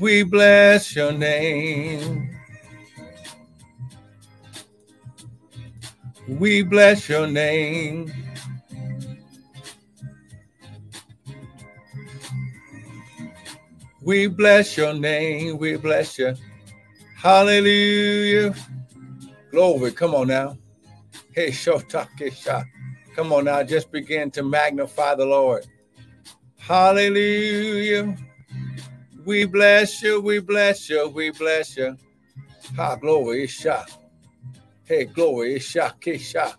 We bless your name. We bless your name. We bless your name. We bless you. Hallelujah. Glory. Come on now. Hey, Shotakisha. Come on now. Just begin to magnify the Lord. Hallelujah. We bless you. We bless you. We bless you. Ha, glory. Isha. Hey, glory. Isha. Kisha.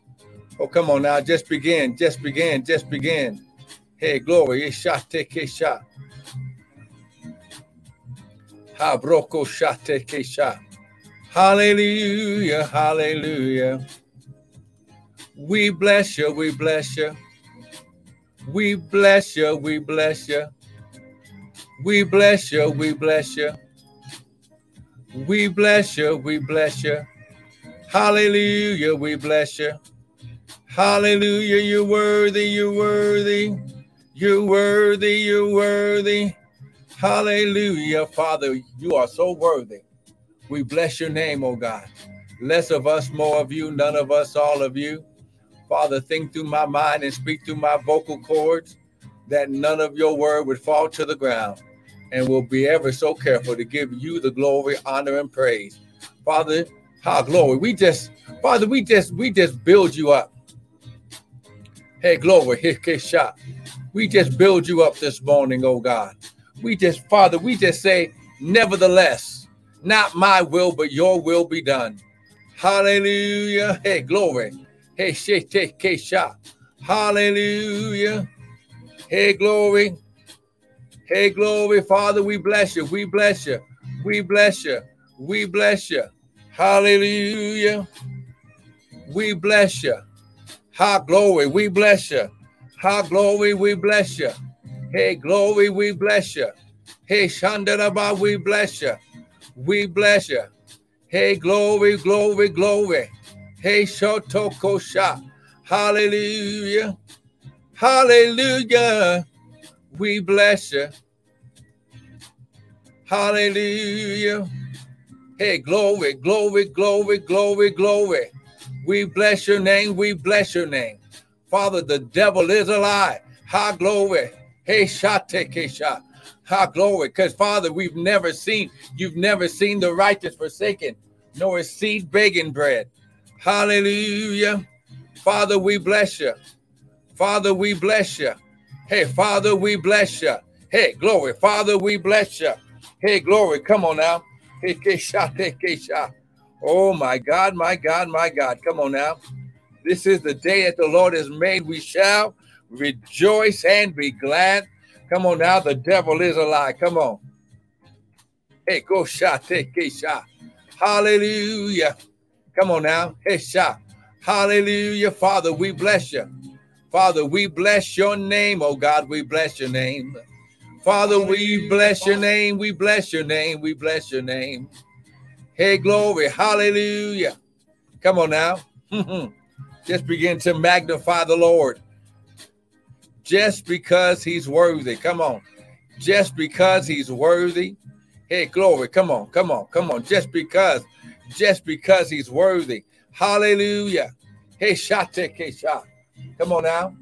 Oh, come on now. Just begin. Just begin. Just begin. Hey, glory. Isha. Tekisha. Habroko shate kesha. Hallelujah, hallelujah. We bless you, we bless you. We bless you, we bless you. We bless you, we bless you. We bless you, we bless you. Hallelujah, we bless you. Hallelujah, you're worthy, you're worthy. You're worthy, you're worthy. Hallelujah, Father, you are so worthy. We bless your name, oh God. Less of us, more of you, none of us, all of you. Father, think through my mind and speak through my vocal cords that none of your word would fall to the ground. And we'll be ever so careful to give you the glory, honor, and praise. Father, how glory. We just, Father, we just, we just build you up. Hey, glory, here, shot. We just build you up this morning, oh God. We just, Father, we just say, nevertheless, not my will, but your will be done. Hallelujah. Hey, glory. Hey, shete kesha. Hallelujah. Hey, glory. Hey, glory. Father, we bless you. We bless you. We bless you. We bless you. Hallelujah. We bless you. Ha glory. We bless you. Ha glory. We bless you. Hey, glory, we bless you. Hey, Shandaraba, we bless you. We bless you. Hey, glory, glory, glory. Hey, Shotokosha. Hallelujah. Hallelujah. We bless you. Hallelujah. Hey, glory, glory, glory, glory, glory. We bless your name. We bless your name. Father, the devil is alive. High glory. Hey, shate kesha. Ha glory. Because Father, we've never seen, you've never seen the righteous forsaken, nor his seed begging bread. Hallelujah. Father, we bless you. Father, we bless you. Hey, Father, we bless you. Hey, glory. Father, we bless you. Hey, glory. Come on now. Hey, kesha, kesha. Oh my God, my God, my God. Come on now. This is the day that the Lord has made. We shall rejoice and be glad. Come on now, the devil is a lie. Come on. Hey, go shot, take a shot. Hallelujah. Come on now. Hey, shot. Hallelujah. Father, we bless you. Father, we bless your name. Oh God, we bless your name. Father, we bless your name. We bless your name. We bless your name. Hey, glory. Hallelujah. Come on now. Just begin to magnify the Lord just because he's worthy. Come on. Just because he's worthy. Hey, glory. Come on. Come on. Come on. Just because. Just because he's worthy. Hallelujah. Hey, shate shot. Come on now.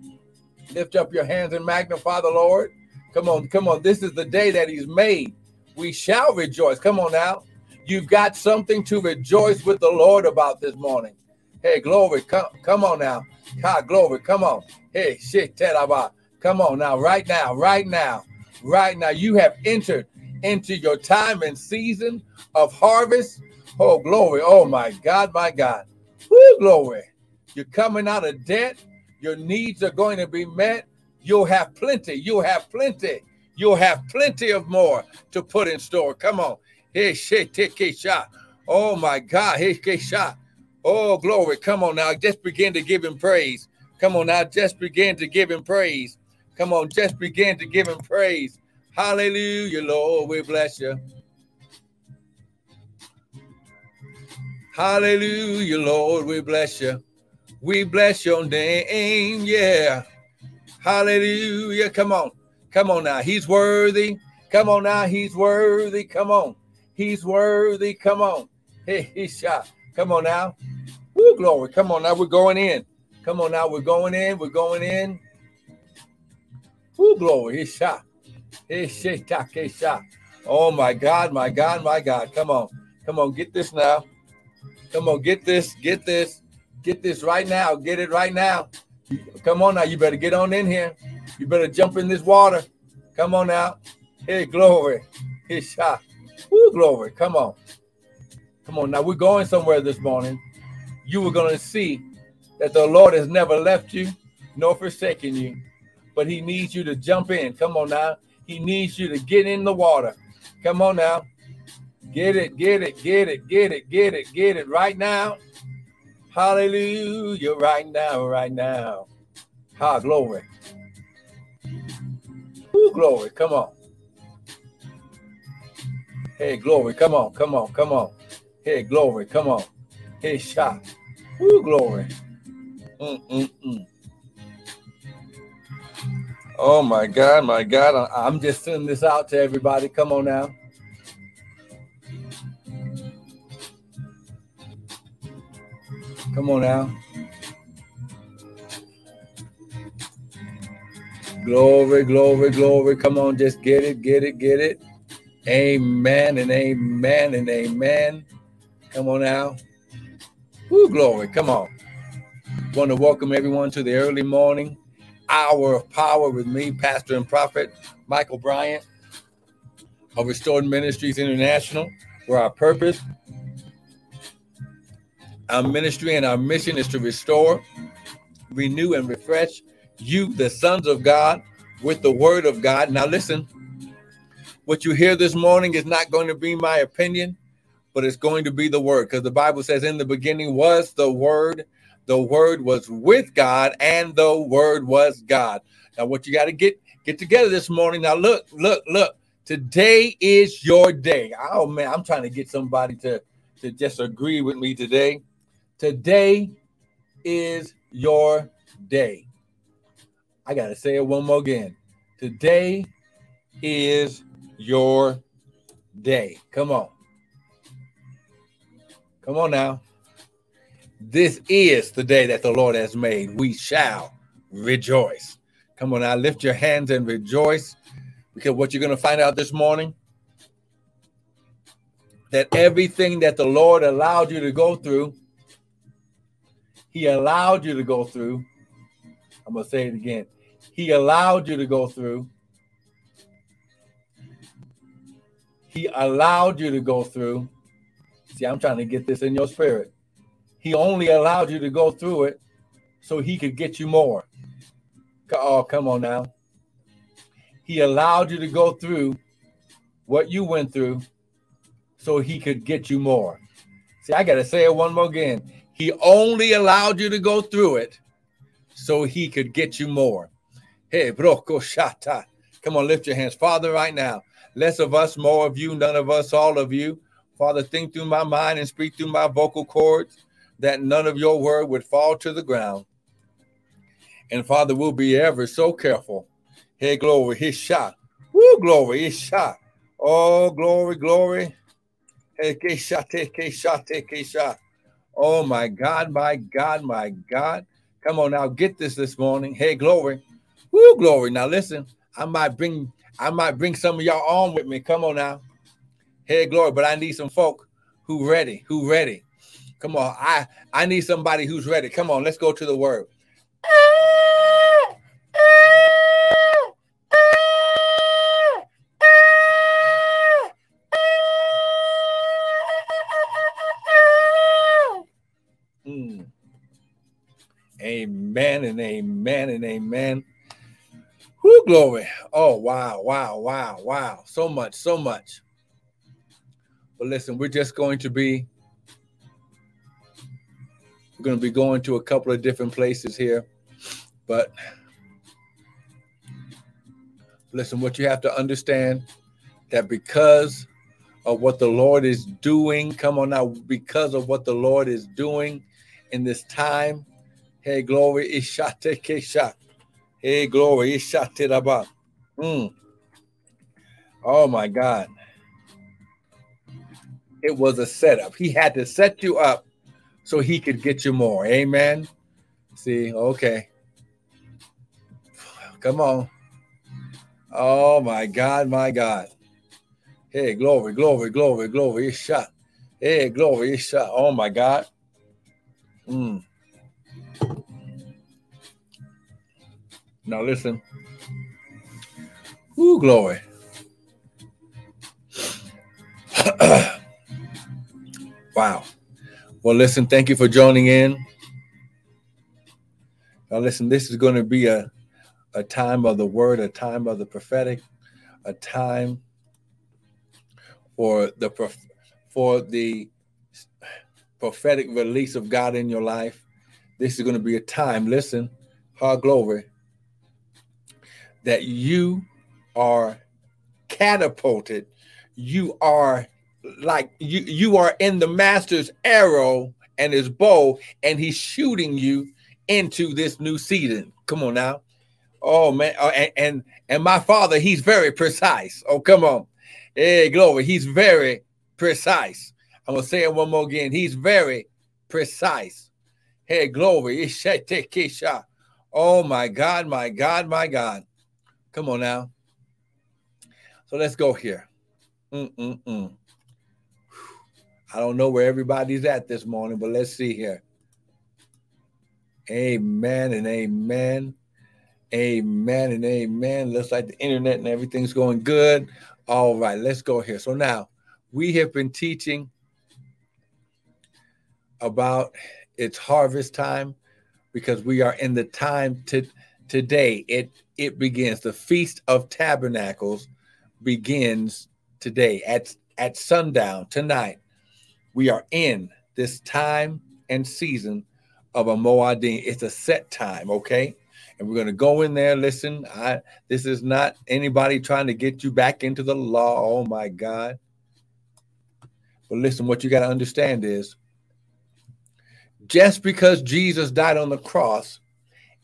Lift up your hands and magnify the Lord. Come on. Come on. This is the day that he's made. We shall rejoice. Come on now. You've got something to rejoice with the Lord about this morning. Hey, glory. Come, come on now. God, glory. Come on. Hey, shit. Come on now, right now, right now, right now. You have entered into your time and season of harvest. Oh, glory. Oh, my God, my God. Woo, glory. You're coming out of debt. Your needs are going to be met. You'll have plenty. You'll have plenty. You'll have plenty of more to put in store. Come on. Hey, a shot. Oh, my God. Hey, shot. Oh, glory. Come on now. Just begin to give him praise. Come on now. Just begin to give him praise. Come on. Just begin to give him praise. Hallelujah, Lord. We bless you. Hallelujah, Lord. We bless you. We bless your name. Yeah. Hallelujah. Come on. Come on now. He's worthy. Come on now. He's worthy. Come on. He's worthy. Come on. Hey, he shot. Come on now. Woo, glory. Come on now. We're going in. Come on now. We're going in. We're going in. Woo, glory. He shot. He shot. Oh my God, my God, my God. Come on. Come on. Get this now. Come on. Get this. Get this. Get this right now. Get it right now. Come on now. You better get on in here. You better jump in this water. Come on now. Hey, glory. Hey, shot. Woo, glory. Come on. Come on. Now we're going somewhere this morning. You were going to see that the Lord has never left you nor forsaken you, but He needs you to jump in. Come on now. He needs you to get in the water. Come on now. Get it, get it, get it, get it, get it, get it right now. Hallelujah, right now, right now. Ha, glory. Ooh, glory. Come on. Hey, glory. Come on, come on, come on. Hey, glory. Come on. Hey, shot. Ooh, glory. Mm-mm-mm. Oh my God, my God. I'm just sending this out to everybody. Come on now. Come on now. Glory, glory, glory. Come on, just get it, get it, get it. Amen and amen and amen. Come on now. Woo, glory. Come on. Want to welcome everyone to the early morning hour of power with me, Pastor and Prophet Michael Bryant of Restored Ministries International, where our purpose, our ministry, and our mission is to restore, renew, and refresh you, the sons of God, with the word of God. Now, listen, what you hear this morning is not going to be my opinion, but it's going to be the word because the Bible says, In the beginning was the word, the word was with God, and the word was God. Now, what you got to get get together this morning. Now, look, look, look. Today is your day. Oh man, I'm trying to get somebody to, to just agree with me today. Today is your day. I got to say it one more again. Today is your day. Come on. Come on now. This is the day that the Lord has made. We shall rejoice. Come on now, lift your hands and rejoice because what you're going to find out this morning that everything that the Lord allowed you to go through, He allowed you to go through. I'm going to say it again. He allowed you to go through. He allowed you to go through. See, I'm trying to get this in your spirit. He only allowed you to go through it so he could get you more. Oh, come on now. He allowed you to go through what you went through so he could get you more. See, I got to say it one more again. He only allowed you to go through it so he could get you more. Hey, broko shata. Come on, lift your hands. Father, right now, less of us, more of you, none of us, all of you. Father, think through my mind and speak through my vocal cords that none of your word would fall to the ground. And Father, we'll be ever so careful. Hey, glory, his shot. Woo, glory, his shot. Oh, glory, glory. Hey, ke shot, ke shot, ke shot. Oh, my God, my God, my God. Come on now, get this this morning. Hey, glory. Woo, glory. Now listen, I might bring I might bring some of y'all on with me. Come on now. Hey, glory. But I need some folk who ready, who ready. Come on. I I need somebody who's ready. Come on, let's go to the word. Amen and amen and amen. Whoo, glory. Oh, wow, wow, wow, wow. So much, so much. But listen, we're just going to be we're going to be going to a couple of different places here. But listen, what you have to understand that because of what the Lord is doing, come on now, because of what the Lord is doing in this time, hey, glory, ishate kesha. Hey, glory. Mm. Oh my God. It was a setup. He had to set you up so he could get you more. Amen. See, okay. Come on. Oh my God, my God. Hey, glory, glory, glory, glory. It's shot. Hey, glory, it's shot. Oh my God. Mm. Now listen. Ooh, glory. wow. Well, listen, thank you for joining in. Now, listen, this is going to be a, a time of the word, a time of the prophetic, a time for the for the prophetic release of God in your life. This is going to be a time, listen, hard glory, that you are catapulted. You are like you you are in the master's arrow and his bow, and he's shooting you into this new season. Come on now. Oh man, oh, and, and and my father, he's very precise. Oh, come on. Hey, glory. He's very precise. I'm gonna say it one more again. He's very precise. Hey, glory. Oh my God, my God, my God. Come on now. So let's go here. Mm-mm-mm. I don't know where everybody's at this morning, but let's see here. Amen and amen. Amen and amen. Looks like the internet and everything's going good. All right, let's go here. So now we have been teaching about it's harvest time because we are in the time to today. It it begins. The feast of tabernacles begins today at at sundown tonight. We are in this time and season of a Moedim. It's a set time, okay? And we're going to go in there. Listen, I this is not anybody trying to get you back into the law. Oh my God. But listen, what you got to understand is just because Jesus died on the cross,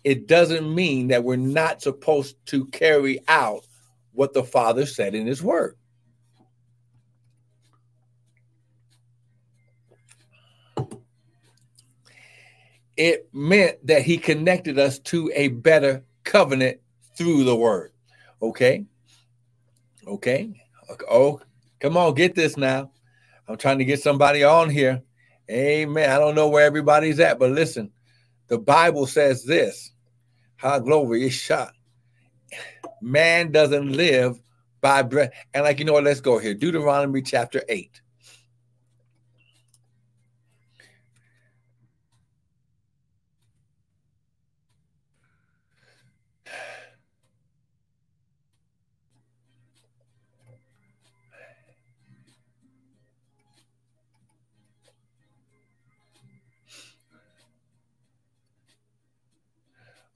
it doesn't mean that we're not supposed to carry out what the Father said in His Word. It meant that He connected us to a better covenant through the Word. Okay? Okay? Oh, come on, get this now. I'm trying to get somebody on here. Amen. I don't know where everybody's at, but listen, the Bible says this. How glory is shot. Man doesn't live by bread. And like, you know what? Let's go here. Deuteronomy chapter 8.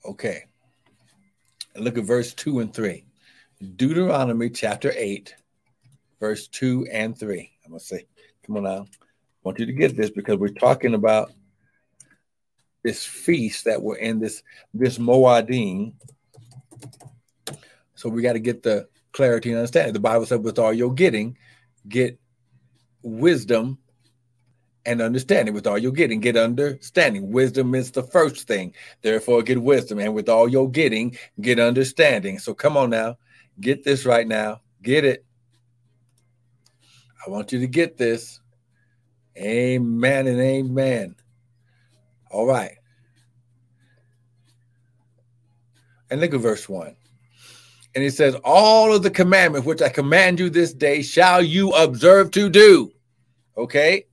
Okay. Look at verse 2 and 3. Deuteronomy chapter 8, verse 2 and 3. I'm going to say, come on now. I want you to get this because we're talking about this feast that we're in, this, this Moedim. So we got to get the clarity and understanding. The Bible said, with all you're getting, get wisdom and understanding with all you're getting. Get understanding. Wisdom is the first thing. Therefore, get wisdom. And with all you're getting, get understanding. So come on now. Get this right now. Get it. I want you to get this. Amen and amen. All right. And look at verse 1. And it says, All of the commandments which I command you this day shall you observe to do. Okay.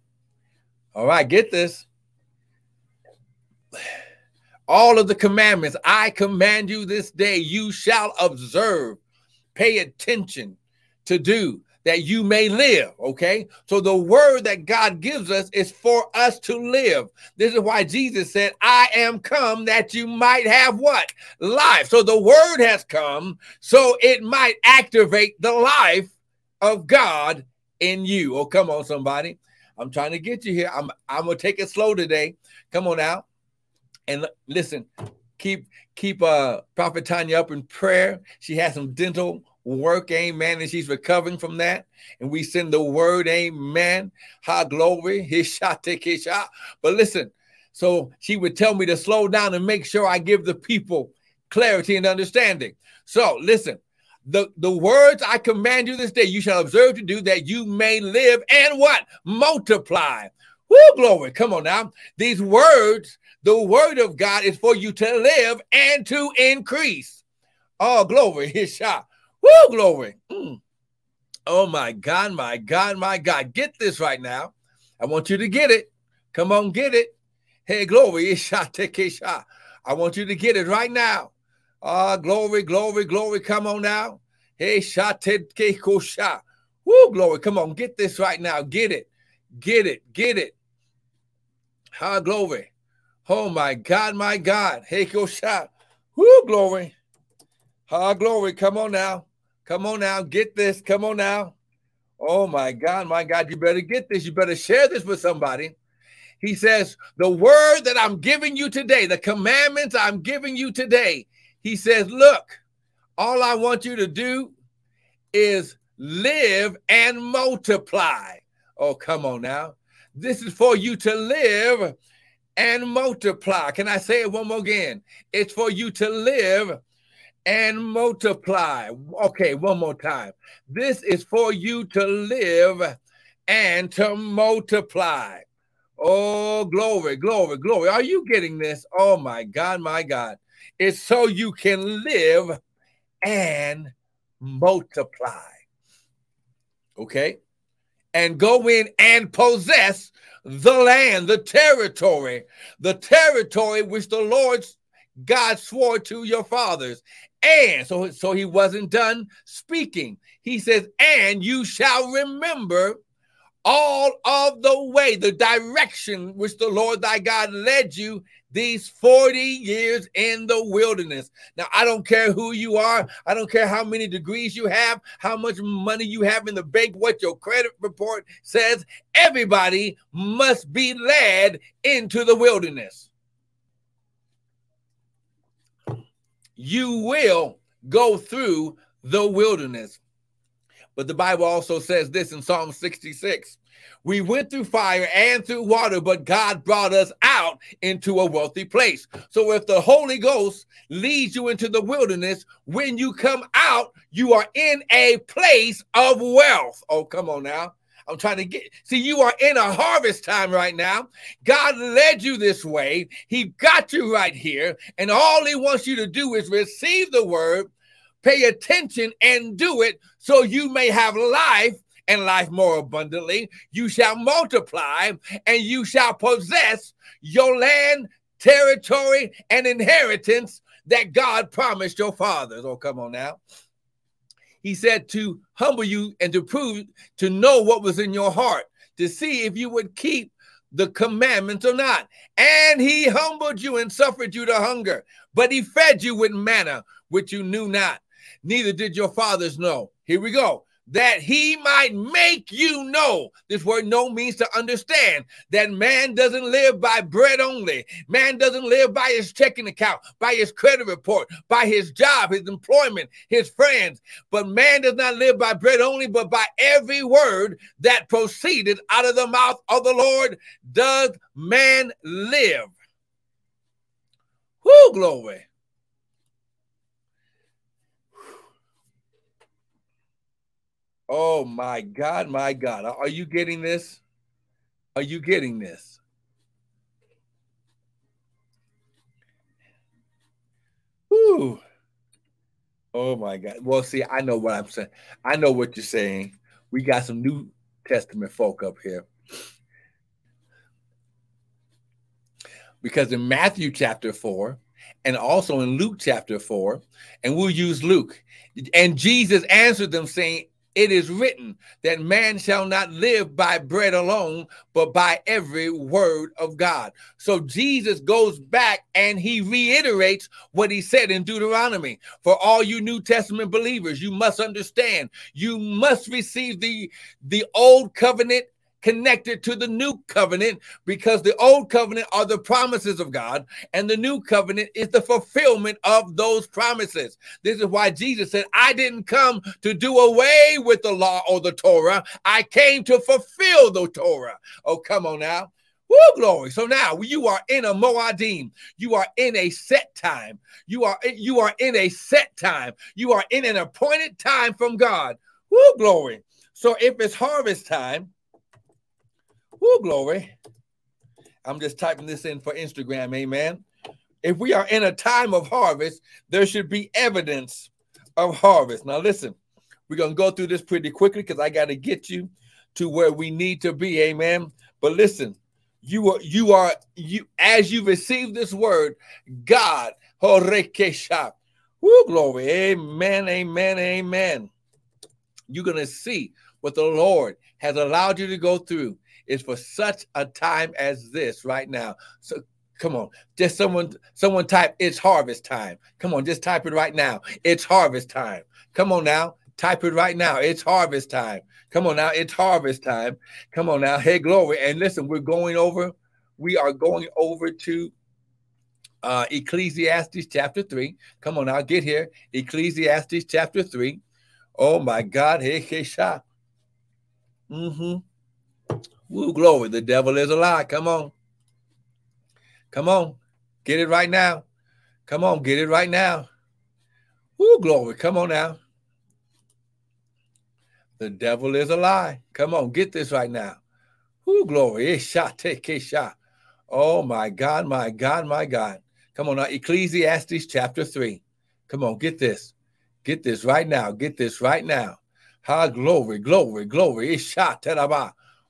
All right, get this. All of the commandments I command you this day, you shall observe, pay attention to do that you may live. Okay. So the word that God gives us is for us to live. This is why Jesus said, I am come that you might have what? Life. So the word has come so it might activate the life of God in you. Oh, come on, somebody. I'm trying to get you here. I'm I'm gonna take it slow today. Come on out. And listen, keep keep uh Prophet Tanya up in prayer. She has some dental work, amen, and she's recovering from that. And we send the word, amen. Ha glory, his shot, take his shot. But listen, so she would tell me to slow down and make sure I give the people clarity and understanding. So listen, the, the words I command you this day, you shall observe to do that you may live and what? Multiply. Woo, glory. Come on now. These words, the word of God is for you to live and to increase. Oh, glory. His shot. Woo, glory. Mm. Oh, my God, my God, my God. Get this right now. I want you to get it. Come on, get it. Hey, glory. His Shot, take his shot. I want you to get it right now. Ah, glory, glory, glory. Come on now. Hey, shated kosha. Woo, glory. Come on, get this right now. Get it. Get it. Get it. Ha, glory. Oh, my God, my God. Hey, kosha. Woo, glory. Ha, glory. Come on now. Come on now. Get this. Come on now. Oh, my God, my God. You better get this. You better share this with somebody. He says, The word that I'm giving you today, the commandments I'm giving you today, he says, Look, all I want you to do is live and multiply. Oh, come on now. This is for you to live and multiply. Can I say it one more again? It's for you to live and multiply. Okay, one more time. This is for you to live and to multiply. Oh, glory, glory, glory. Are you getting this? Oh, my God, my God. It's so you can live and multiply. Okay? And go in and possess the land, the territory, the territory which the Lord God swore to your fathers. And so, so he wasn't done speaking. He says, and you shall remember all of the way, the direction which the Lord thy God led you these 40 years in the wilderness. Now, I don't care who you are. I don't care how many degrees you have, how much money you have in the bank, what your credit report says. Everybody must be led into the wilderness. You will go through the wilderness. But the Bible also says this in Psalm 66 We went through fire and through water, but God brought us out into a wealthy place. So if the Holy Ghost leads you into the wilderness, when you come out, you are in a place of wealth. Oh, come on now. I'm trying to get see you are in a harvest time right now. God led you this way. He got you right here, and all he wants you to do is receive the word, pay attention and do it so you may have life and life more abundantly. You shall multiply and you shall possess your land, territory, and inheritance that God promised your fathers. Oh, come on now. He said to humble you and to prove, to know what was in your heart, to see if you would keep the commandments or not. And he humbled you and suffered you to hunger, but he fed you with manna, which you knew not neither did your fathers know. Here we go. That he might make you know. This word know means to understand that man doesn't live by bread only. Man doesn't live by his checking account, by his credit report, by his job, his employment, his friends. But man does not live by bread only, but by every word that proceeded out of the mouth of the Lord does man live. Whoo, glory. Oh my God, my God. Are you getting this? Are you getting this? Whew. Oh my God. Well, see, I know what I'm saying. I know what you're saying. We got some New Testament folk up here. Because in Matthew chapter 4 and also in Luke chapter 4, and we'll use Luke, and Jesus answered them, saying, it is written that man shall not live by bread alone, but by every word of God. So Jesus goes back and he reiterates what he said in Deuteronomy. For all you New Testament believers, you must understand, you must receive the, the old covenant connected to the new covenant because the old covenant are the promises of God, and the new covenant is the fulfillment of those promises. This is why Jesus said, I didn't come to do away with the law or the Torah, I came to fulfill the Torah. Oh, come on now. Woo, glory. So now you are in a Moadim. You are in a set time. You are you are in a set time. You are in an appointed time from God. Woo, glory. So if it's harvest time, woo, glory. I'm just typing this in for Instagram, amen. If we are in a time of harvest, there should be evidence of harvest. Now, listen, we're going to go through this pretty quickly because I got to get you to where we need to be, amen. But listen, you are you are you as you receive this word, God, Horekesha. Woo, glory. Amen. Amen. Amen. You're gonna see what the Lord has allowed you to go through is for such a time as this right now. So come on, just someone, someone type it's harvest time. Come on, just type it right now. It's harvest time. Come on now, type it right now. It's harvest time. Come on now, it's harvest time. Come on now, hey glory. And listen, we're going over, we are going over to uh Ecclesiastes chapter 3. Come on now, get here. Ecclesiastes chapter 3. Oh my God, hey Kesha. Mm-hmm. Woo, glory. The devil is a lie. Come on. Come on. Get it right now. Come on, get it right now. Woo, glory. Come on now. The devil is a lie. Come on, get this right now. Who glory. Eh, shot. Oh my God, my God, my God. Come on now. Ecclesiastes chapter 3. Come on, get this. Get this right now. Get this right now. Ha glory, glory, glory. Eh, shot.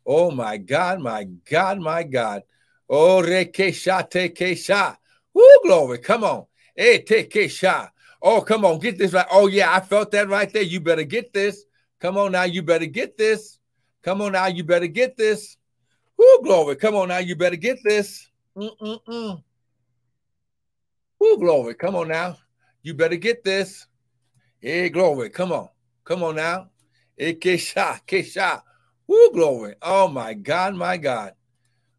Oh my God, my God, my God. Oh rekesha tekesha. Woo, glory. Come on. Hey, tekesha. Oh, come on, get this right. Oh, yeah, I felt that right there. You better get this. Come on now, you better get this. Come on now, you better get this. Woo, glory. Come on now, you better get this. Mm-mm-mm. Whoo, glory. Come on now. You better get this. Hey, glory. Come on. Come on now. Hey, kesha, kesha. Whoo, glory. Oh, my God, my God.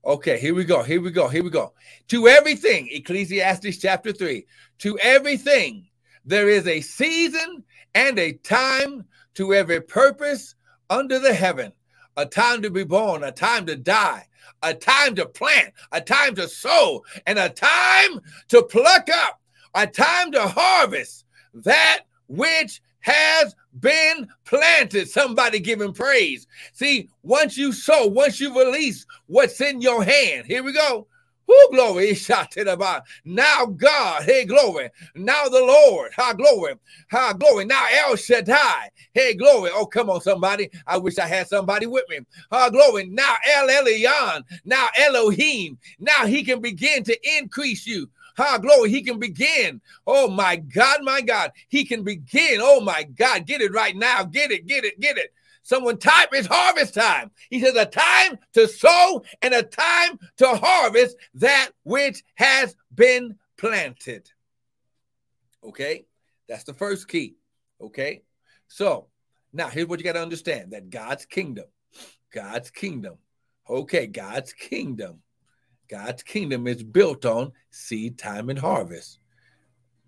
Okay, here we go. Here we go. Here we go. To everything, Ecclesiastes chapter 3. To everything, there is a season and a time to every purpose under the heaven a time to be born, a time to die, a time to plant, a time to sow, and a time to pluck up, a time to harvest that which has been planted. Somebody giving praise. See, once you sow, once you release what's in your hand, here we go. Who glory is the bottom. Now God, hey glory. Now the Lord, ha glory, ha glory. Now El Shaddai, hey glory. Oh come on somebody. I wish I had somebody with me. Ha glory. Now El Elyon, now Elohim. Now he can begin to increase you. Ha glory. He can begin. Oh my God, my God. He can begin. Oh my God. Get it right now. Get it, get it, get it. Someone type it's harvest time. He says a time to sow and a time to harvest that which has been planted. Okay, that's the first key. Okay, so now here's what you got to understand that God's kingdom, God's kingdom, okay, God's kingdom, God's kingdom is built on seed time and harvest.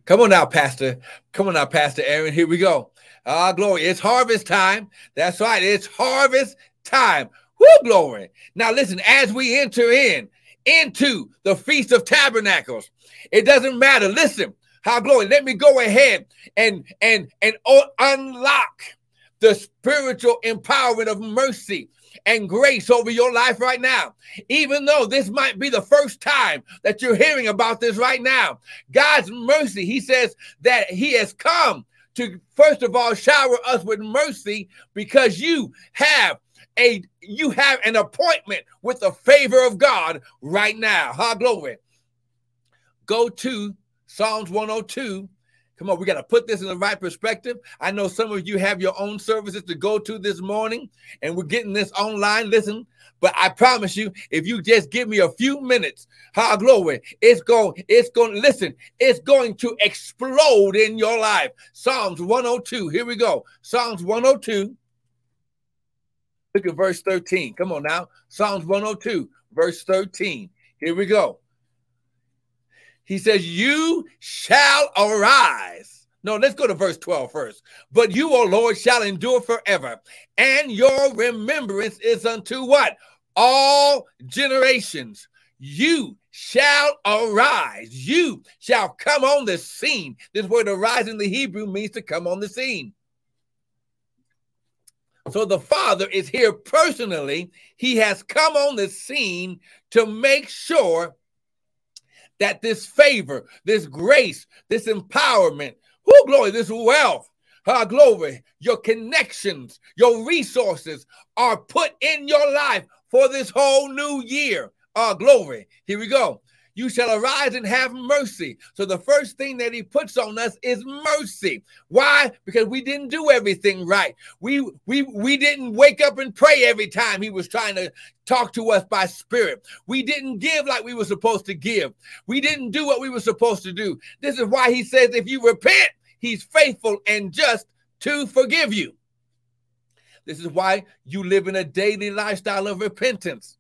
Come on now, Pastor. Come on now, Pastor Aaron. Here we go. Ah, glory. It's harvest time. That's right. It's harvest time. Woo, glory. Now, listen, as we enter in into the Feast of Tabernacles, it doesn't matter. Listen, how glory. Let me go ahead and and and unlock the spiritual empowerment of mercy and grace over your life right now. Even though this might be the first time that you're hearing about this right now, God's mercy, He says that He has come to first of all shower us with mercy because you have a you have an appointment with the favor of God right now. Ha glory. Go to Psalms 102 Come on, we got to put this in the right perspective. I know some of you have your own services to go to this morning, and we're getting this online. Listen, but I promise you, if you just give me a few minutes, how glory, it's going, it's going, listen, it's going to explode in your life. Psalms 102. Here we go. Psalms 102. Look at verse 13. Come on now. Psalms 102, verse 13. Here we go. He says, You shall arise. No, let's go to verse 12 first. But you, O Lord, shall endure forever, and your remembrance is unto what? All generations. You shall arise. You shall come on the scene. This word arise in the Hebrew means to come on the scene. So the Father is here personally. He has come on the scene to make sure that this favor, this grace, this empowerment, who glory, this wealth, our glory, your connections, your resources are put in your life for this whole new year. Our glory. Here we go you shall arise and have mercy. So the first thing that he puts on us is mercy. Why? Because we didn't do everything right. We we we didn't wake up and pray every time he was trying to talk to us by spirit. We didn't give like we were supposed to give. We didn't do what we were supposed to do. This is why he says if you repent, he's faithful and just to forgive you. This is why you live in a daily lifestyle of repentance.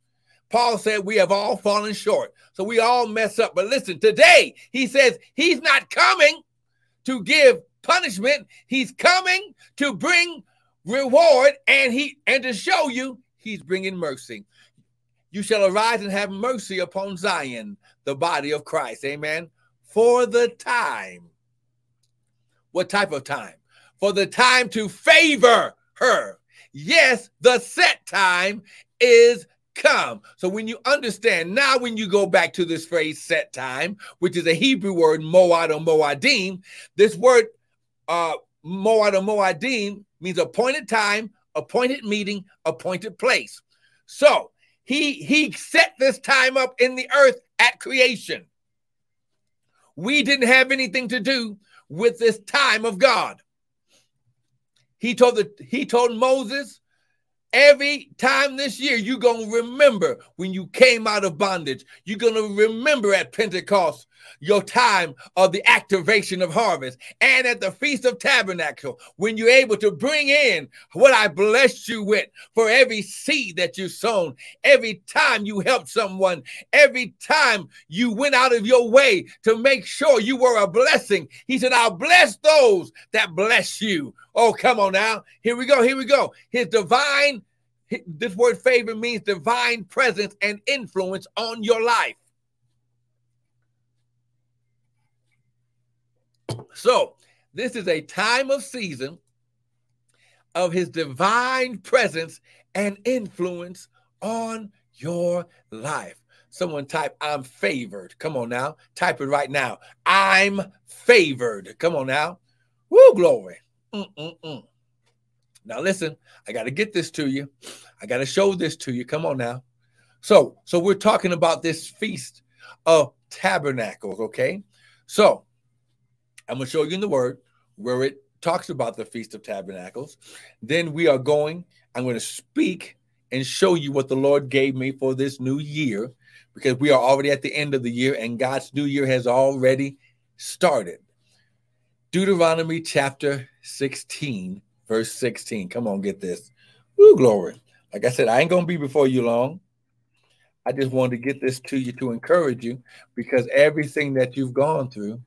Paul said we have all fallen short. So we all mess up. But listen, today he says he's not coming to give punishment. He's coming to bring reward and he and to show you he's bringing mercy. You shall arise and have mercy upon Zion, the body of Christ. Amen. For the time. What type of time? For the time to favor her. Yes, the set time is come. So when you understand, now when you go back to this phrase set time, which is a Hebrew word, moad or moadim, this word uh moad or moadim means appointed time, appointed meeting, appointed place. So he he set this time up in the earth at creation. We didn't have anything to do with this time of God. He told the he told Moses Every time this year, you're going to remember when you came out of bondage. You're going to remember at Pentecost your time of the activation of harvest and at the Feast of Tabernacle when you're able to bring in what I blessed you with for every seed that you sown, every time you helped someone, every time you went out of your way to make sure you were a blessing. He said, I'll bless those that bless you. Oh, come on now. Here we go. Here we go. His divine, this word favor means divine presence and influence on your life. So, this is a time of season of his divine presence and influence on your life. Someone type, I'm favored. Come on now. Type it right now. I'm favored. Come on now. Woo, glory. Mm-mm-mm. Now listen, I got to get this to you. I got to show this to you. Come on now. So, so we're talking about this feast of tabernacles, okay? So, I'm going to show you in the word where it talks about the feast of tabernacles. Then we are going, I'm going to speak and show you what the Lord gave me for this new year because we are already at the end of the year and God's new year has already started. Deuteronomy chapter 16, verse 16. Come on, get this. Woo, glory. Like I said, I ain't going to be before you long. I just wanted to get this to you to encourage you because everything that you've gone through.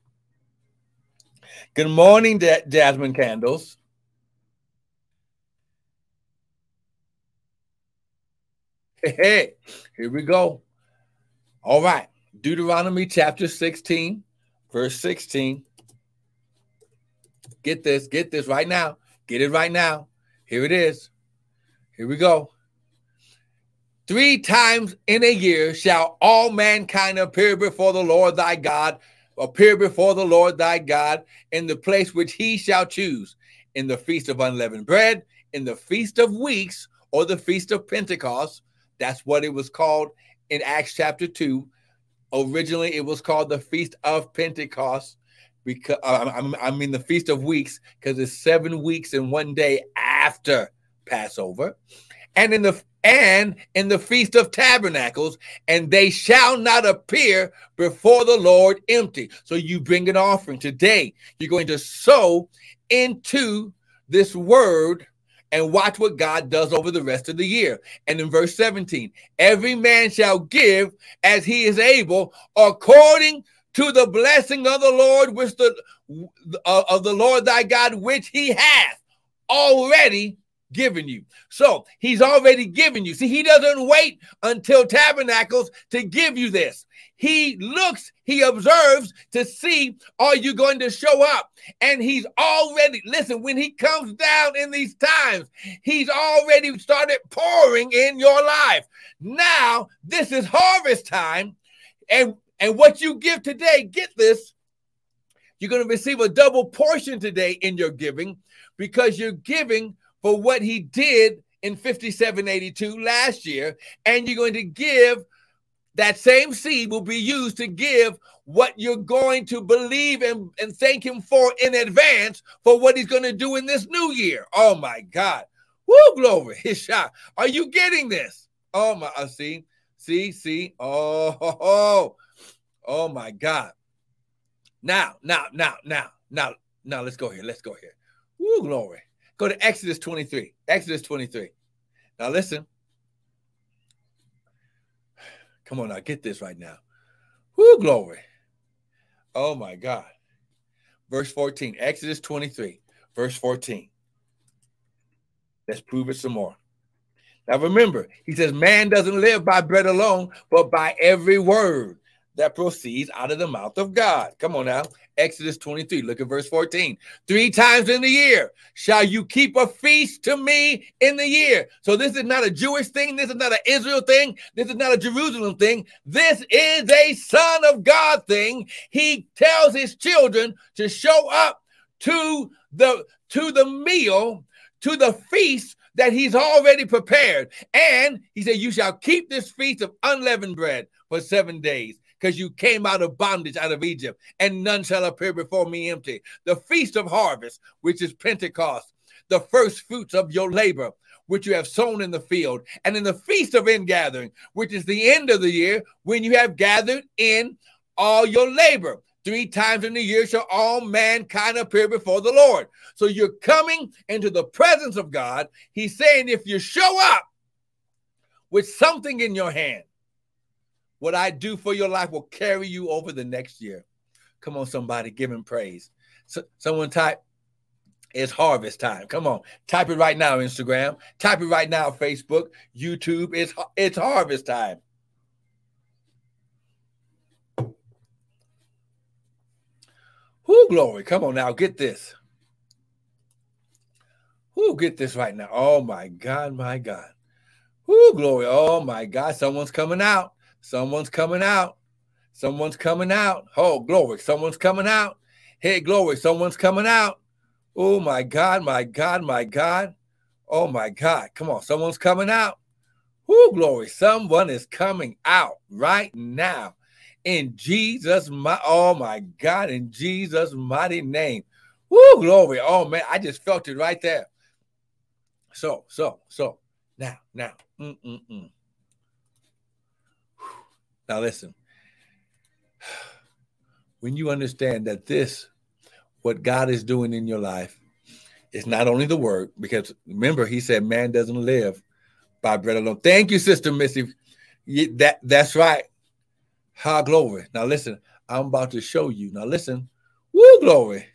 Good morning, Jasmine Candles. Hey, here we go. All right. Deuteronomy chapter 16, verse 16. Get this, get this right now. Get it right now. Here it is. Here we go. Three times in a year shall all mankind appear before the Lord thy God, appear before the Lord thy God in the place which he shall choose, in the feast of unleavened bread, in the feast of weeks, or the feast of Pentecost. That's what it was called in Acts chapter 2. Originally, it was called the Feast of Pentecost because uh, I mean the Feast of Weeks because it's seven weeks and one day after Passover, and in the and in the Feast of Tabernacles, and they shall not appear before the Lord empty. So you bring an offering today. You're going to sow into this word and watch what God does over the rest of the year. And in verse 17, every man shall give as he is able, according to the blessing of the Lord, which the uh, of the Lord thy God, which he hath already given you. So he's already given you. See, he doesn't wait until tabernacles to give you this. He looks, he observes to see are you going to show up? And he's already, listen, when he comes down in these times, he's already started pouring in your life. Now, this is harvest time. And and what you give today, get this, you're going to receive a double portion today in your giving because you're giving for what he did in 5782 last year, and you're going to give that same seed will be used to give what you're going to believe and, and thank him for in advance for what he's going to do in this new year. Oh my God. Woo, glory. His shot. Are you getting this? Oh my, I uh, see, see, see. Oh, oh, oh, oh my God. Now, now, now, now, now, now, let's go here. Let's go here. Woo, glory. Go to Exodus 23. Exodus 23. Now listen. Come on now, get this right now. Whoo, glory. Oh my God. Verse 14, Exodus 23, verse 14. Let's prove it some more. Now remember, he says, Man doesn't live by bread alone, but by every word that proceeds out of the mouth of God. Come on now. Exodus 23, look at verse 14. Three times in the year shall you keep a feast to me in the year. So this is not a Jewish thing. This is not an Israel thing. This is not a Jerusalem thing. This is a Son of God thing. He tells his children to show up to the to the meal, to the feast that he's already prepared. And he said, You shall keep this feast of unleavened bread for seven days because you came out of bondage out of Egypt, and none shall appear before me empty. The feast of harvest, which is Pentecost, the first fruits of your labor, which you have sown in the field, and in the feast of ingathering, which is the end of the year, when you have gathered in all your labor. Three times in the year shall all mankind appear before the Lord. So you're coming into the presence of God. He's saying, if you show up with something in your hand, what I do for your life will carry you over the next year. Come on, somebody, give him praise. So, someone type, it's harvest time. Come on, type it right now, Instagram. Type it right now, Facebook, YouTube. It's it's harvest time. Who glory? Come on now, get this. Who get this right now? Oh my God, my God. Who glory? Oh my God, someone's coming out. Someone's coming out. Someone's coming out. Oh, glory. Someone's coming out. Hey, glory. Someone's coming out. Oh, my God, my God, my God. Oh, my God. Come on. Someone's coming out. Oh, glory. Someone is coming out right now. In Jesus, my oh my God, in Jesus' mighty name. Woo, glory. Oh man, I just felt it right there. So, so, so now, now. Mm-mm-mm. Now, listen, when you understand that this, what God is doing in your life, is not only the word, because remember, he said, man doesn't live by bread alone. Thank you, Sister Missy. That, that's right. High glory. Now, listen, I'm about to show you. Now, listen, woo, glory.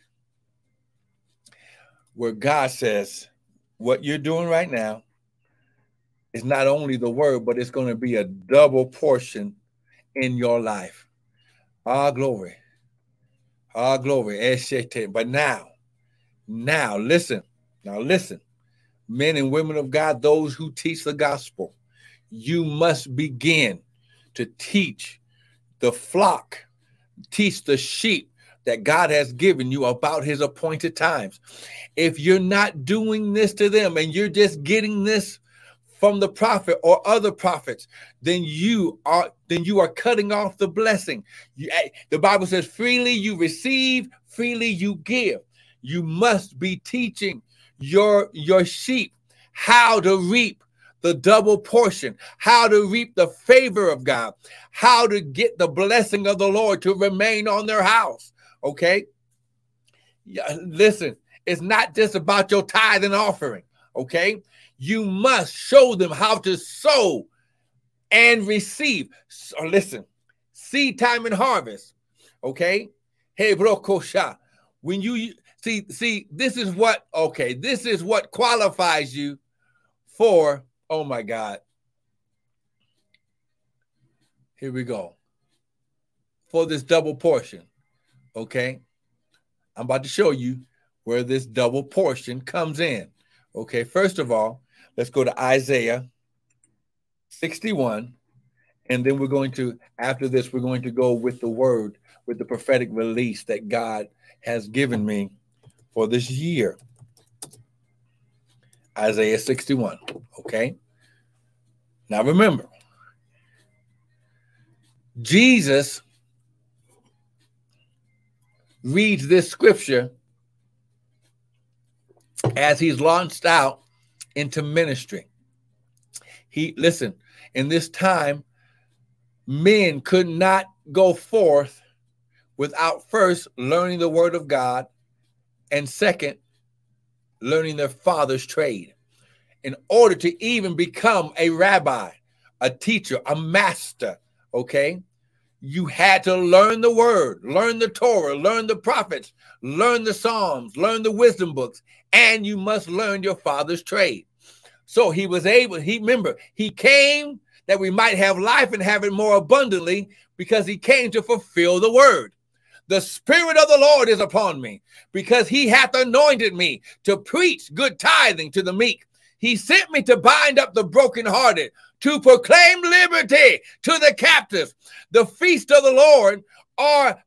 Where God says, what you're doing right now is not only the word, but it's going to be a double portion in your life. Ah, glory. Ah, glory. But now, now, listen. Now, listen. Men and women of God, those who teach the gospel, you must begin to teach the flock, teach the sheep that God has given you about his appointed times. If you're not doing this to them and you're just getting this from the prophet or other prophets, then you are then you are cutting off the blessing. You, eh, the Bible says, freely you receive, freely you give. You must be teaching your your sheep how to reap the double portion, how to reap the favor of God, how to get the blessing of the Lord to remain on their house. Okay. Yeah, listen, it's not just about your tithe and offering. Okay. You must show them how to sow and receive. So uh, listen, seed time and harvest. Okay. Hey, bro, kosha. When you see, see, this is what, okay, this is what qualifies you for, oh my God. Here we go. For this double portion. Okay. I'm about to show you where this double portion comes in. Okay. First of all, let's go to Isaiah 61. And then we're going to, after this, we're going to go with the word, with the prophetic release that God has given me for this year. Isaiah 61. Okay. Now remember, Jesus reads this scripture as he's launched out into ministry. He listen, in this time, men could not go forth without first learning the word of God and second, learning their father's trade in order to even become a rabbi, a teacher, a master. Okay. You had to learn the word, learn the Torah, learn the prophets, learn the Psalms, learn the wisdom books, and you must learn your father's trade. So he was able, he remember, he came that we might have life and have it more abundantly because he came to fulfill the word. The Spirit of the Lord is upon me because he hath anointed me to preach good tithing to the meek. He sent me to bind up the brokenhearted, to proclaim liberty to the captives. The feast of the Lord are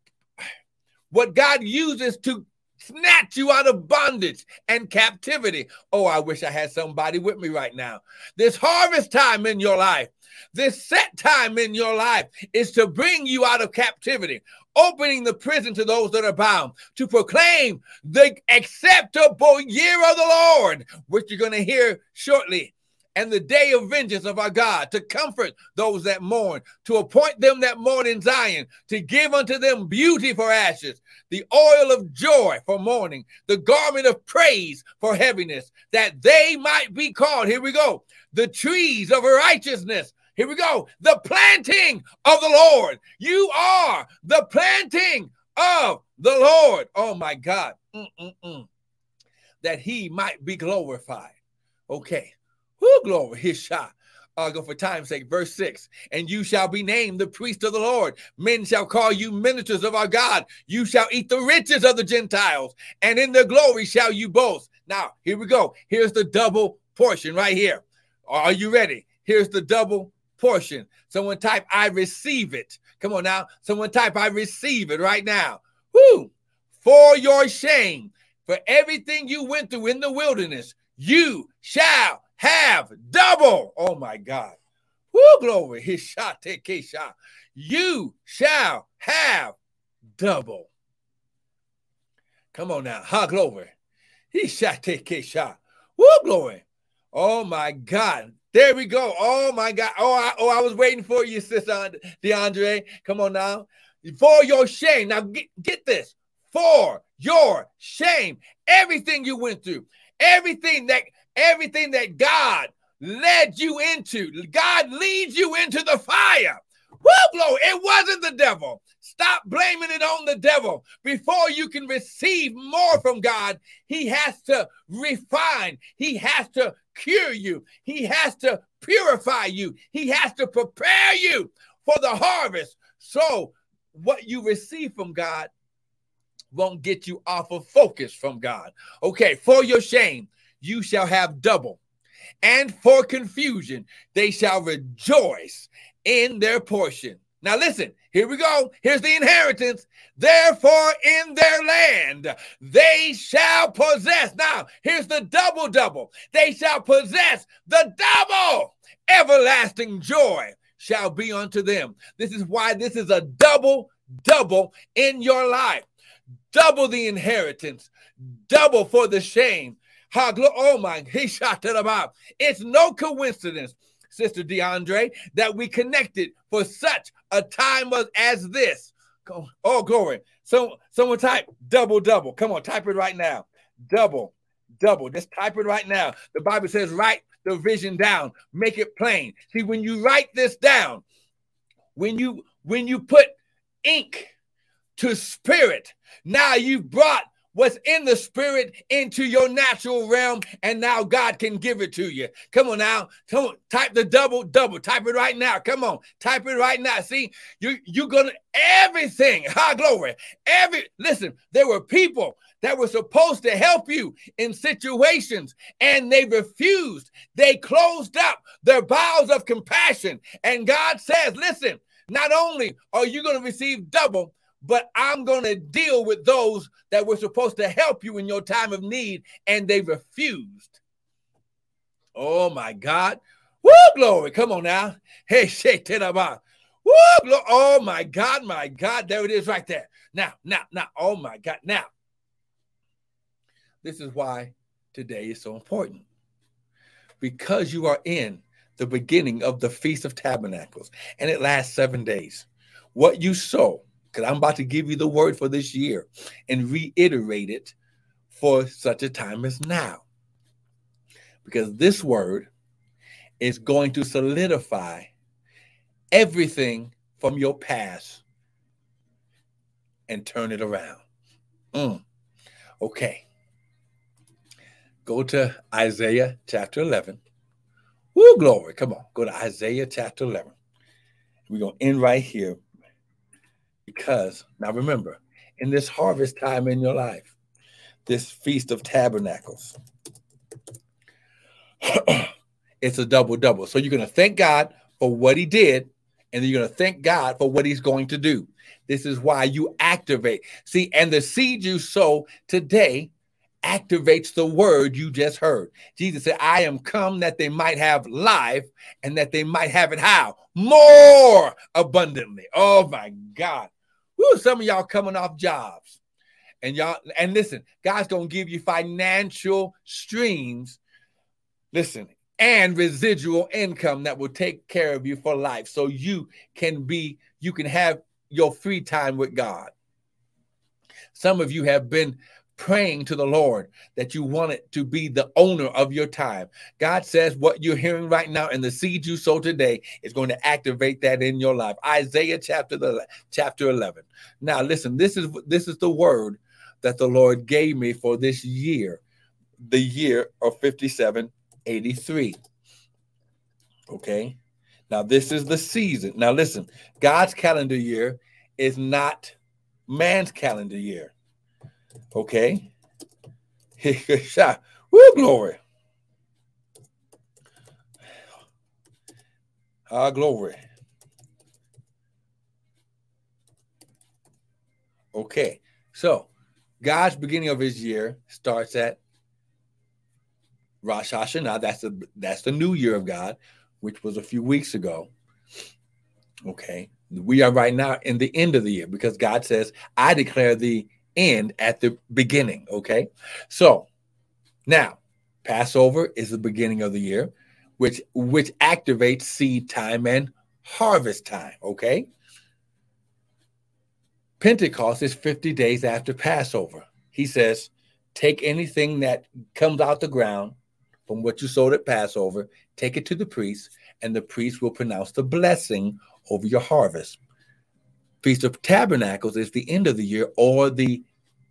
what God uses to snatch you out of bondage and captivity. Oh, I wish I had somebody with me right now. This harvest time in your life, this set time in your life is to bring you out of captivity, opening the prison to those that are bound, to proclaim the acceptable year of the Lord, which you're going to hear shortly and the day of vengeance of our God, to comfort those that mourn, to appoint them that mourn in Zion, to give unto them beauty for ashes, the oil of joy for mourning, the garment of praise for heaviness, that they might be called, here we go, the trees of righteousness. Here we go, the planting of the Lord. You are the planting of the Lord. Oh my God. Mm-mm-mm. That he might be glorified. Okay. Who glory, his shot. I'll go for time's sake. Verse 6 And you shall be named the priest of the Lord. Men shall call you ministers of our God. You shall eat the riches of the Gentiles, and in their glory shall you boast. Now, here we go. Here's the double portion right here. Are you ready? Here's the double portion. Someone type, I receive it. Come on now. Someone type, I receive it right now. Whoo! For your shame, for everything you went through in the wilderness, you shall have double. Oh my God. Woo, glory. His shot, take a shot. You shall have double. Come on now. Ha, glory. He shot, take a shot. Woo, glory. Oh my God. There we go. Oh my God. Oh, I, oh, I was waiting for you, sister DeAndre. Come on now. For your shame. Now get, get this. For your shame. Everything you went through, everything that everything that God led you into. God leads you into the fire. Woo, glory. It wasn't the devil. Stop blaming it on the devil. Before you can receive more from God, He has to refine, He has to cure you, He has to purify you, He has to prepare you for the harvest. So, what you receive from God won't get you off of focus from God. Okay, for your shame, you shall have double. And for confusion, they shall rejoice in their portion. Now, listen, here we go. Here's the inheritance. Therefore, in their land, they shall possess. Now, here's the double double. They shall possess the double. Everlasting joy shall be unto them. This is why this is a double double in your life. Double the inheritance, double for the shame, Oh my, he shot to the about. It's no coincidence, Sister DeAndre, that we connected for such a time as this. Oh, glory. So someone type double double. Come on, type it right now. Double, double. Just type it right now. The Bible says, write the vision down, make it plain. See, when you write this down, when you when you put ink to spirit, now you've brought what's in the spirit into your natural realm, and now God can give it to you. Come on now, come on, type the double, double, type it right now. Come on, type it right now. See, you you're gonna everything, high glory. Every listen, there were people that were supposed to help you in situations and they refused. They closed up their bowels of compassion. And God says, listen, not only are you going to receive double, but I'm going to deal with those that were supposed to help you in your time of need and they refused. Oh my God. Woo, glory. Come on now. Hey, shake it about. Woo, glory. Oh my God, my God. There it is right there. Now, now, now. Oh my God. Now, this is why today is so important. Because you are in the beginning of the Feast of Tabernacles and it lasts seven days. What you sow, because I'm about to give you the word for this year and reiterate it for such a time as now. Because this word is going to solidify everything from your past and turn it around. Mm. Okay. Go to Isaiah chapter 11. Woo, glory. Come on. Go to Isaiah chapter 11. We're going to end right here because now remember, in this harvest time in your life, this Feast of Tabernacles, it's a double double. So you're going to thank God for what He did, and you're going to thank God for what He's going to do. This is why you activate. See, and the seed you sow today activates the word you just heard. Jesus said, I am come that they might have life and that they might have it how? More abundantly. Oh my God. Woo, some of y'all coming off jobs. And y'all, and listen, God's gonna give you financial streams. Listen, and residual income that will take care of you for life. So you can be, you can have your free time with God. Some of you have been praying to the Lord that you want it to be the owner of your time. God says what you're hearing right now and the seed you sow today is going to activate that in your life. Isaiah chapter the chapter 11. Now listen, this is this is the word that the Lord gave me for this year, the year of 5783. Okay? Now this is the season. Now listen, God's calendar year is not man's calendar year. Okay. Woo, glory. Ah, glory. Okay, so God's beginning of his year starts at Rosh Hashanah. That's the that's the new year of God, which was a few weeks ago. Okay, we are right now in the end of the year because God says, "I declare the end at the beginning. Okay. So now Passover is the beginning of the year, which which activates seed time and harvest time. Okay. Pentecost is 50 days after Passover. He says, take anything that comes out the ground from what you sowed at Passover, take it to the priest, and the priest will pronounce the blessing over your harvest. Feast of Tabernacles is the end of the year or the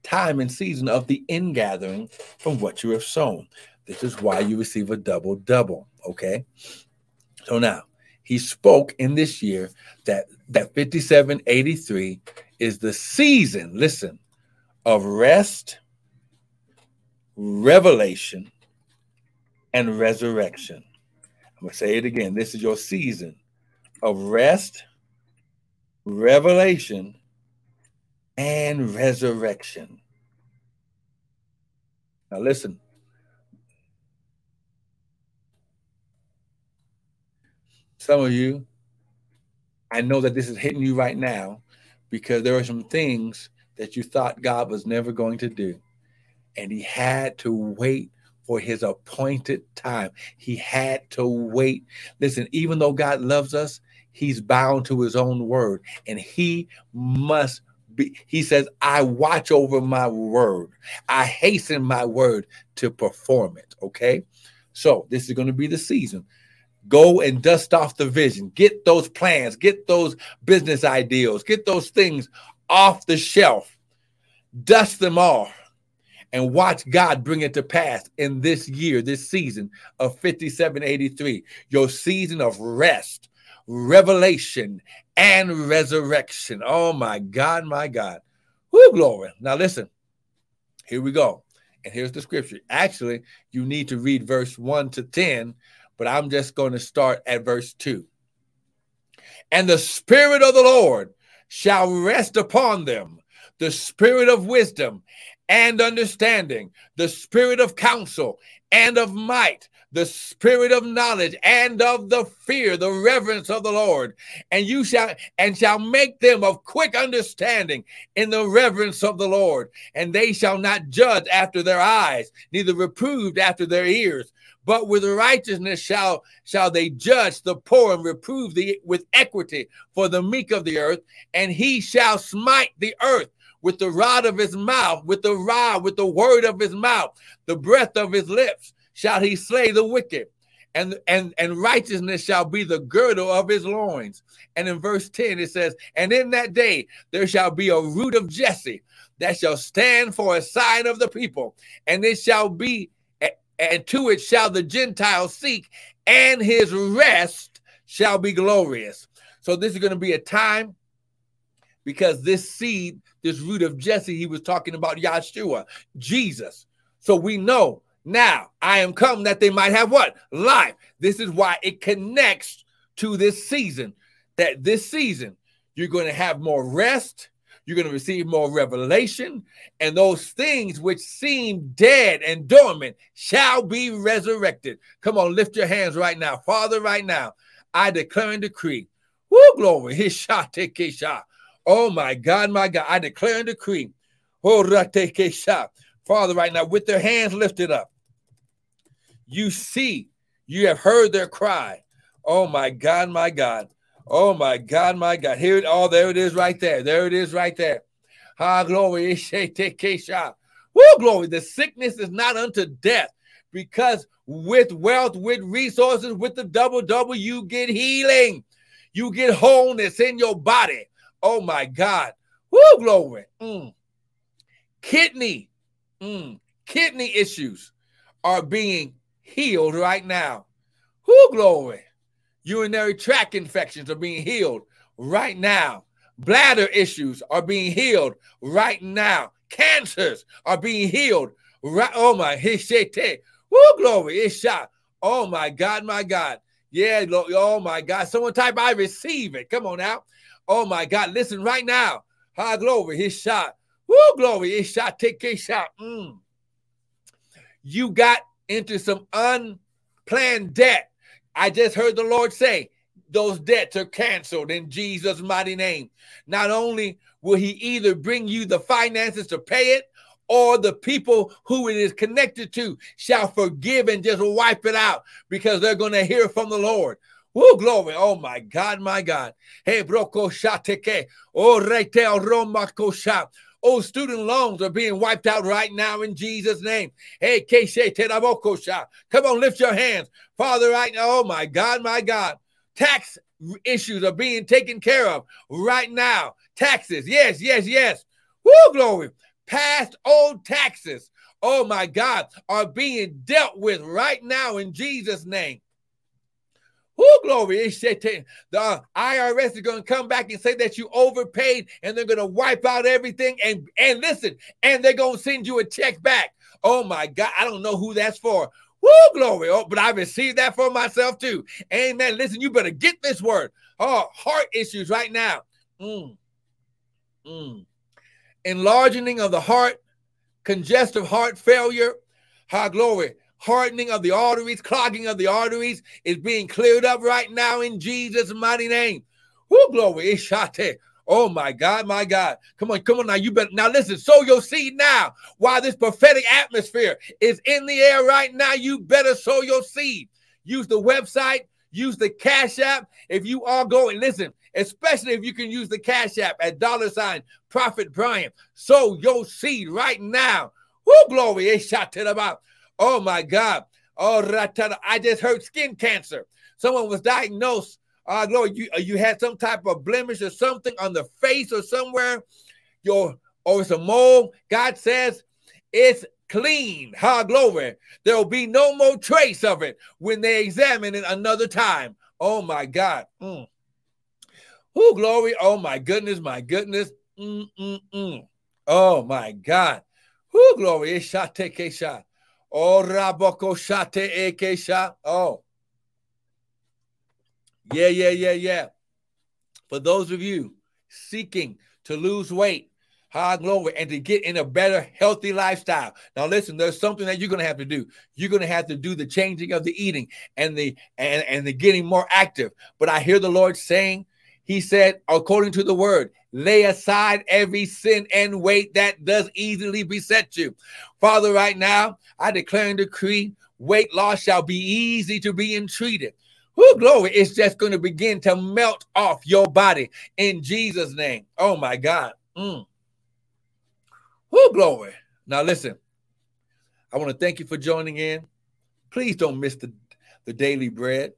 time and season of the ingathering from what you have sown. This is why you receive a double double. Okay. So now he spoke in this year that that 5783 is the season, listen, of rest, revelation, and resurrection. I'm going to say it again. This is your season of rest, revelation, and resurrection. Now, listen. Some of you, I know that this is hitting you right now because there are some things that you thought God was never going to do. And He had to wait for His appointed time. He had to wait. Listen, even though God loves us, He's bound to His own word and He must be he says, I watch over my word. I hasten my word to perform it. Okay. So this is going to be the season. Go and dust off the vision. Get those plans, get those business ideals, get those things off the shelf. Dust them off and watch God bring it to pass in this year, this season of 5783, your season of rest, revelation, and resurrection. Oh my God, my God. Whoo, glory. Now listen, here we go. And here's the scripture. Actually, you need to read verse 1 to 10, but I'm just going to start at verse 2. And the Spirit of the Lord shall rest upon them, the Spirit of wisdom and understanding, the spirit of counsel and of might, the spirit of knowledge and of the fear, the reverence of the Lord. And you shall and shall make them of quick understanding in the reverence of the Lord. And they shall not judge after their eyes, neither reproved after their ears. But with righteousness shall shall they judge the poor and reprove the with equity for the meek of the earth, and he shall smite the earth with the rod of his mouth, with the rod, with the word of his mouth, the breath of his lips shall he slay the wicked. And, and, and righteousness shall be the girdle of his loins. And in verse 10, it says, And in that day there shall be a root of Jesse that shall stand for a sign of the people, and it shall be, and to it shall the Gentiles seek, and his rest shall be glorious. So this is going to be a time because this seed this root of Jesse, he was talking about Yahshua, Jesus. So we know now I am come that they might have what? Life. This is why it connects to this season. That this season, you're going to have more rest, you're going to receive more revelation, and those things which seem dead and dormant shall be resurrected. Come on, lift your hands right now. Father, right now, I declare and decree. Woo, glory. His shot, take a shot. Oh my God, my God. I declare and decree. Oh, Father, right now, with their hands lifted up, you see, you have heard their cry. Oh my God, my God. Oh my God, my God. Here it oh, there it is right there. There it is right there. Ha glory. Woo, glory. The sickness is not unto death because with wealth, with resources, with the double double, you get healing. You get wholeness in your body. Oh my God. Woo, glory. Mm. Kidney, mm. kidney issues are being healed right now. Woo, glory. Urinary tract infections are being healed right now. Bladder issues are being healed right now. Cancers are being healed right. Oh my, hishete. Woo, glory. Shot. Oh my God, my God. Yeah, oh my God. Someone type, I receive it. Come on now. Oh my God. Listen right now. High glory. His shot. Woo, glory. His shot. Take a shot. Mm. You got into some unplanned debt. I just heard the Lord say, those debts are canceled in Jesus' mighty name. Not only will He either bring you the finances to pay it, or the people who it is connected to shall forgive and just wipe it out because they're going to hear from the Lord. Oh, glory. Oh, my God, my God. Hey, broko shateke. Oh, rete oh, roma kosha. Oh, student loans are being wiped out right now in Jesus' name. Hey, keshe. Come on, lift your hands. Father, right now. Oh, my God, my God. Tax issues are being taken care of right now. Taxes. Yes, yes, yes. Woo, glory. Past old taxes. Oh, my God, are being dealt with right now in Jesus' name. Who glory. The IRS is going to come back and say that you overpaid and they're going to wipe out everything. And, and listen, and they're going to send you a check back. Oh my God. I don't know who that's for. Woo, glory. Oh, but I received that for myself too. Amen. Listen, you better get this word. Oh, heart issues right now. Mm. Mm. Enlarging of the heart, congestive heart failure. High glory hardening of the arteries, clogging of the arteries is being cleared up right now in Jesus' mighty name. Who glory. Ishate. Oh my God, my God. Come on, come on now. You better now listen, sow your seed now. While this prophetic atmosphere is in the air right now, you better sow your seed. Use the website, use the Cash App if you are going. Listen, especially if you can use the Cash App at dollar sign Prophet Brian. Sow your seed right now. Who glory. It shot to the mouth. Oh my God. Oh, I just heard skin cancer. Someone was diagnosed. Uh, glory, you, you had some type of blemish or something on the face or somewhere. Your or it's a mole. God says it's clean. Ha, glory. There will be no more trace of it when they examine it another time. Oh my God. Mm. Oh, glory. Oh my goodness. My goodness. Mm-mm-mm. Oh my God. Oh, glory. It's shot, take a kesha. Oh, raboko shate ekesha. Oh. Yeah, yeah, yeah, yeah. For those of you seeking to lose weight, high glory, and to get in a better, healthy lifestyle. Now, listen, there's something that you're to have to do. You're to have to do the changing of the eating and the and, and the getting more active. But I hear the Lord saying, He said, according to the word, lay aside every sin and weight that does easily beset you. Father, right now, I declare and decree weight loss shall be easy to be entreated. Who glory, it's just going to begin to melt off your body in Jesus' name. Oh my God. Mm. Glory. Now, listen, I want to thank you for joining in. Please don't miss the, the daily bread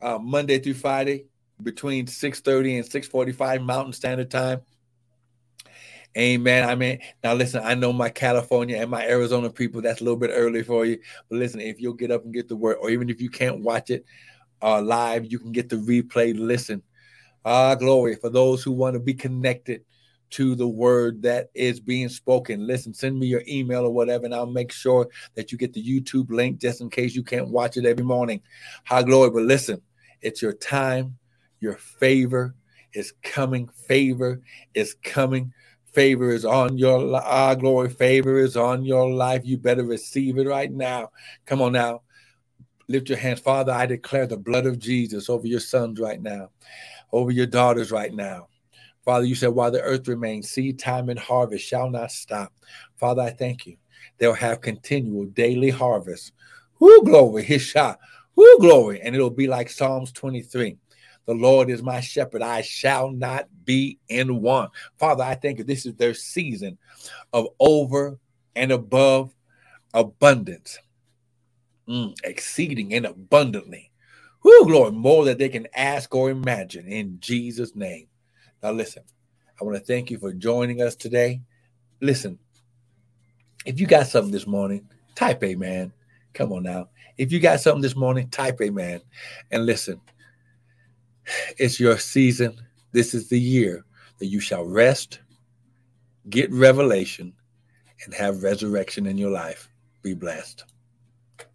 uh, Monday through Friday between 6:30 and 6:45 Mountain Standard Time. Amen. I mean, now listen, I know my California and my Arizona people, that's a little bit early for you. But listen, if you'll get up and get the word, or even if you can't watch it uh, live, you can get the replay, listen. Ah, glory for those who want to be connected to the word that is being spoken. Listen, send me your email or whatever, and I'll make sure that you get the YouTube link just in case you can't watch it every morning. High glory. But listen, it's your time, your favor is coming. Favor is coming. Favor is on your ah, glory. Favor is on your life. You better receive it right now. Come on now. Lift your hands. Father, I declare the blood of Jesus over your sons right now, over your daughters right now. Father, you said, while the earth remains, seed time and harvest shall not stop. Father, I thank you. They'll have continual daily harvest. Who glory, his shot. Who glory. And it'll be like Psalms 23. The Lord is my shepherd. I shall not be in want. Father, I thank you. This is their season of over and above abundance, mm, exceeding and abundantly. Who glory, more than they can ask or imagine in Jesus' name. Now, listen, I want to thank you for joining us today. Listen, if you got something this morning, type amen. Come on now. If you got something this morning, type amen. And listen, it's your season. This is the year that you shall rest, get revelation, and have resurrection in your life. Be blessed.